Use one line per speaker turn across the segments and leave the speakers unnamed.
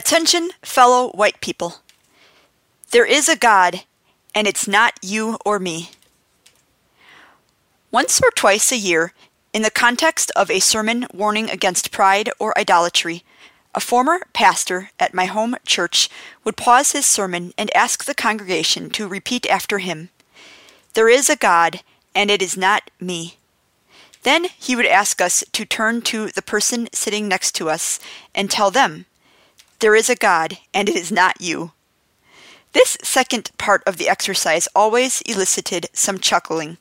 Attention, fellow white people. There is a God, and it's not you or me. Once or twice a year, in the context of a sermon warning against pride or idolatry, a former pastor at my home church would pause his sermon and ask the congregation to repeat after him There is a God, and it is not me. Then he would ask us to turn to the person sitting next to us and tell them there is a God, and it is not you. This second part of the exercise always elicited some chuckling.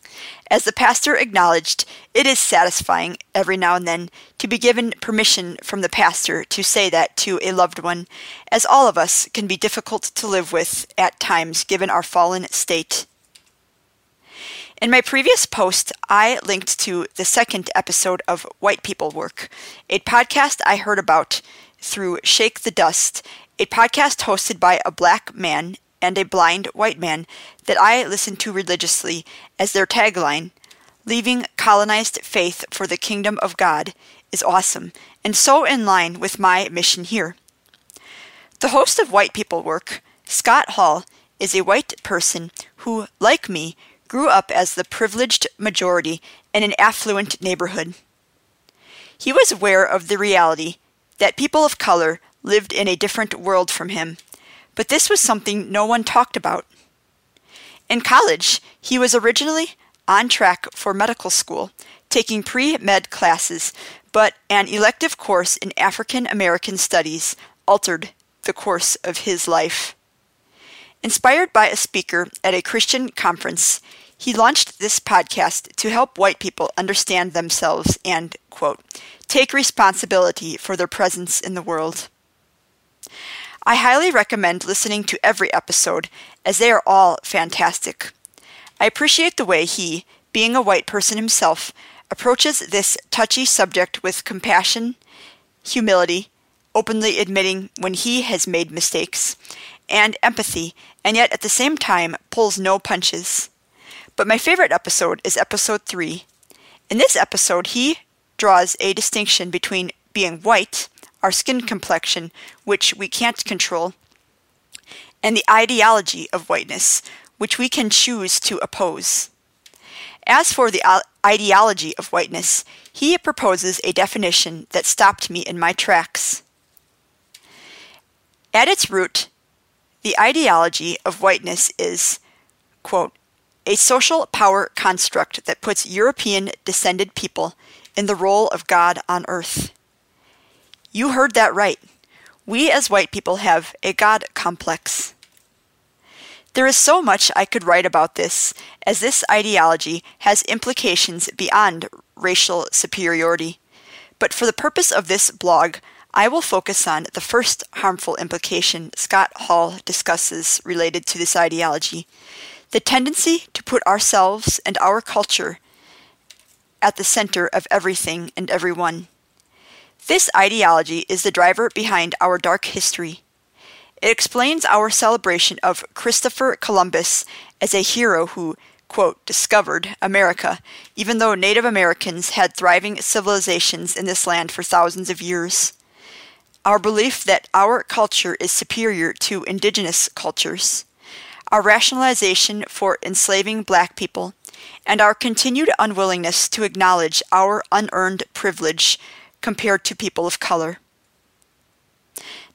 As the pastor acknowledged, it is satisfying every now and then to be given permission from the pastor to say that to a loved one, as all of us can be difficult to live with at times given our fallen state. In my previous post, I linked to the second episode of White People Work, a podcast I heard about through Shake the Dust, a podcast hosted by a black man and a blind white man that I listen to religiously as their tagline, Leaving Colonized Faith for the Kingdom of God, is awesome and so in line with my mission here. The host of White People Work, Scott Hall, is a white person who, like me, grew up as the privileged majority in an affluent neighborhood. He was aware of the reality that people of color lived in a different world from him, but this was something no one talked about. In college, he was originally on track for medical school, taking pre med classes, but an elective course in African American studies altered the course of his life. Inspired by a speaker at a Christian conference, he launched this podcast to help white people understand themselves and, quote, take responsibility for their presence in the world. I highly recommend listening to every episode, as they are all fantastic. I appreciate the way he, being a white person himself, approaches this touchy subject with compassion, humility, openly admitting when he has made mistakes, and empathy, and yet at the same time pulls no punches. But my favorite episode is episode 3. In this episode, he draws a distinction between being white, our skin complexion, which we can't control, and the ideology of whiteness, which we can choose to oppose. As for the ideology of whiteness, he proposes a definition that stopped me in my tracks. At its root, the ideology of whiteness is, quote, a social power construct that puts European descended people in the role of God on earth. You heard that right. We as white people have a God complex. There is so much I could write about this, as this ideology has implications beyond racial superiority. But for the purpose of this blog, I will focus on the first harmful implication Scott Hall discusses related to this ideology the tendency to put ourselves and our culture at the center of everything and everyone. This ideology is the driver behind our dark history. It explains our celebration of Christopher Columbus as a hero who, quote, discovered America, even though Native Americans had thriving civilizations in this land for thousands of years. Our belief that our culture is superior to indigenous cultures our rationalization for enslaving black people, and our continued unwillingness to acknowledge our unearned privilege compared to people of color.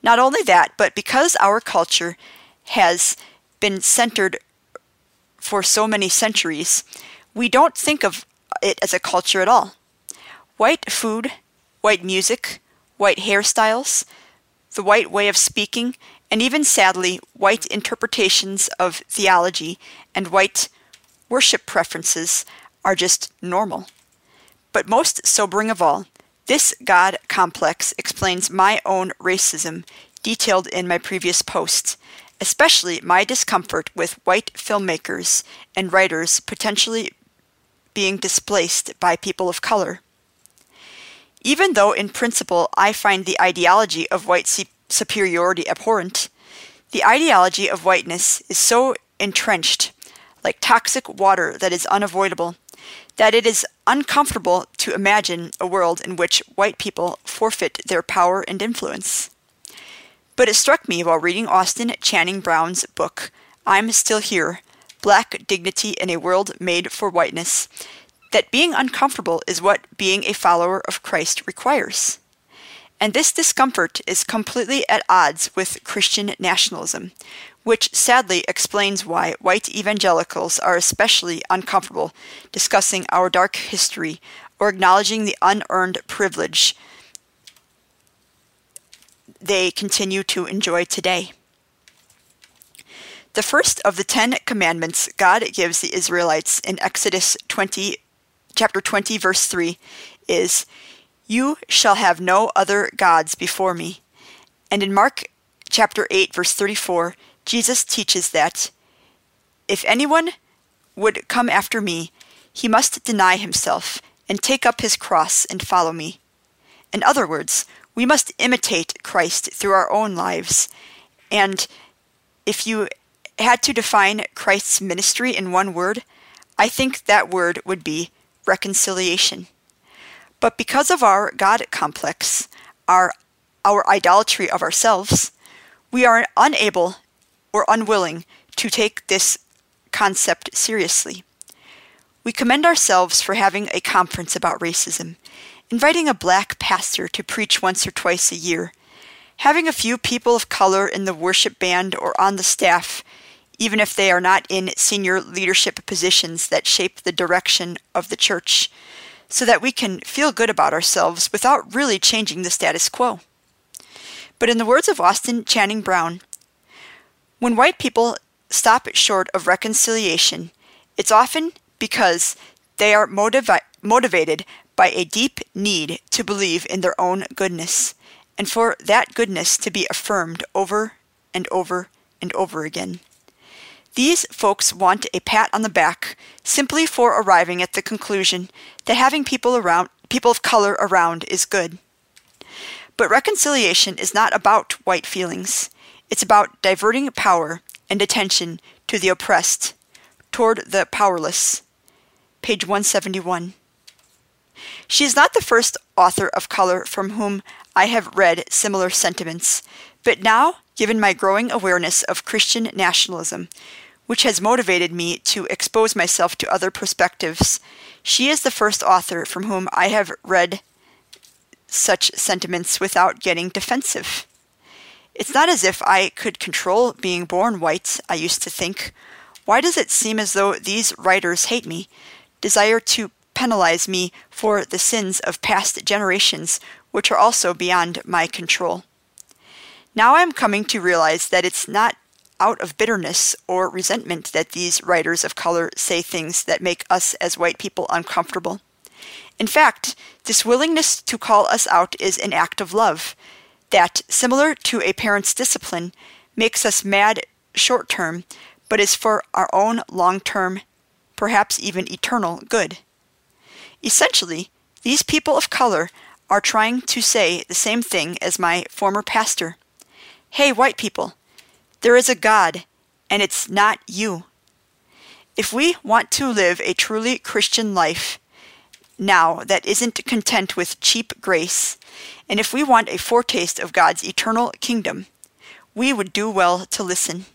Not only that, but because our culture has been centered for so many centuries, we don't think of it as a culture at all. White food, white music, white hairstyles, the white way of speaking, and even sadly, white interpretations of theology and white worship preferences are just normal. But most sobering of all, this God complex explains my own racism, detailed in my previous post, especially my discomfort with white filmmakers and writers potentially being displaced by people of color. Even though in principle I find the ideology of white superiority abhorrent, the ideology of whiteness is so entrenched, like toxic water that is unavoidable, that it is uncomfortable to imagine a world in which white people forfeit their power and influence. But it struck me while reading Austin Channing Brown's book, I'm Still Here Black Dignity in a World Made for Whiteness, that being uncomfortable is what being a follower of Christ requires. And this discomfort is completely at odds with Christian nationalism, which sadly explains why white evangelicals are especially uncomfortable discussing our dark history or acknowledging the unearned privilege they continue to enjoy today. The first of the 10 commandments God gives the Israelites in Exodus 20 chapter 20 verse 3 is you shall have no other gods before me. And in Mark chapter 8 verse 34 Jesus teaches that if anyone would come after me, he must deny himself and take up his cross and follow me. In other words, we must imitate Christ through our own lives. And if you had to define Christ's ministry in one word, I think that word would be reconciliation. But because of our God complex, our, our idolatry of ourselves, we are unable or unwilling to take this concept seriously. We commend ourselves for having a conference about racism, inviting a black pastor to preach once or twice a year, having a few people of color in the worship band or on the staff, even if they are not in senior leadership positions that shape the direction of the church, so that we can feel good about ourselves without really changing the status quo. But in the words of Austin Channing Brown, when white people stop short of reconciliation, it's often because they are motivi- motivated by a deep need to believe in their own goodness, and for that goodness to be affirmed over and over and over again. These folks want a pat on the back simply for arriving at the conclusion that having people around people of color around is good. But reconciliation is not about white feelings. It's about diverting power and attention to the oppressed, toward the powerless. Page 171. She is not the first author of color from whom I have read similar sentiments, but now, given my growing awareness of Christian nationalism, which has motivated me to expose myself to other perspectives, she is the first author from whom I have read such sentiments without getting defensive. It's not as if I could control being born white, I used to think. Why does it seem as though these writers hate me, desire to penalize me for the sins of past generations, which are also beyond my control? Now I am coming to realize that it's not out of bitterness or resentment that these writers of color say things that make us as white people uncomfortable. In fact, this willingness to call us out is an act of love that, similar to a parent's discipline, makes us mad short term, but is for our own long term, perhaps even eternal good. Essentially, these people of color are trying to say the same thing as my former pastor. Hey, white people, there is a God, and it's not you. If we want to live a truly Christian life, now that isn't content with cheap grace, and if we want a foretaste of God's eternal kingdom, we would do well to listen.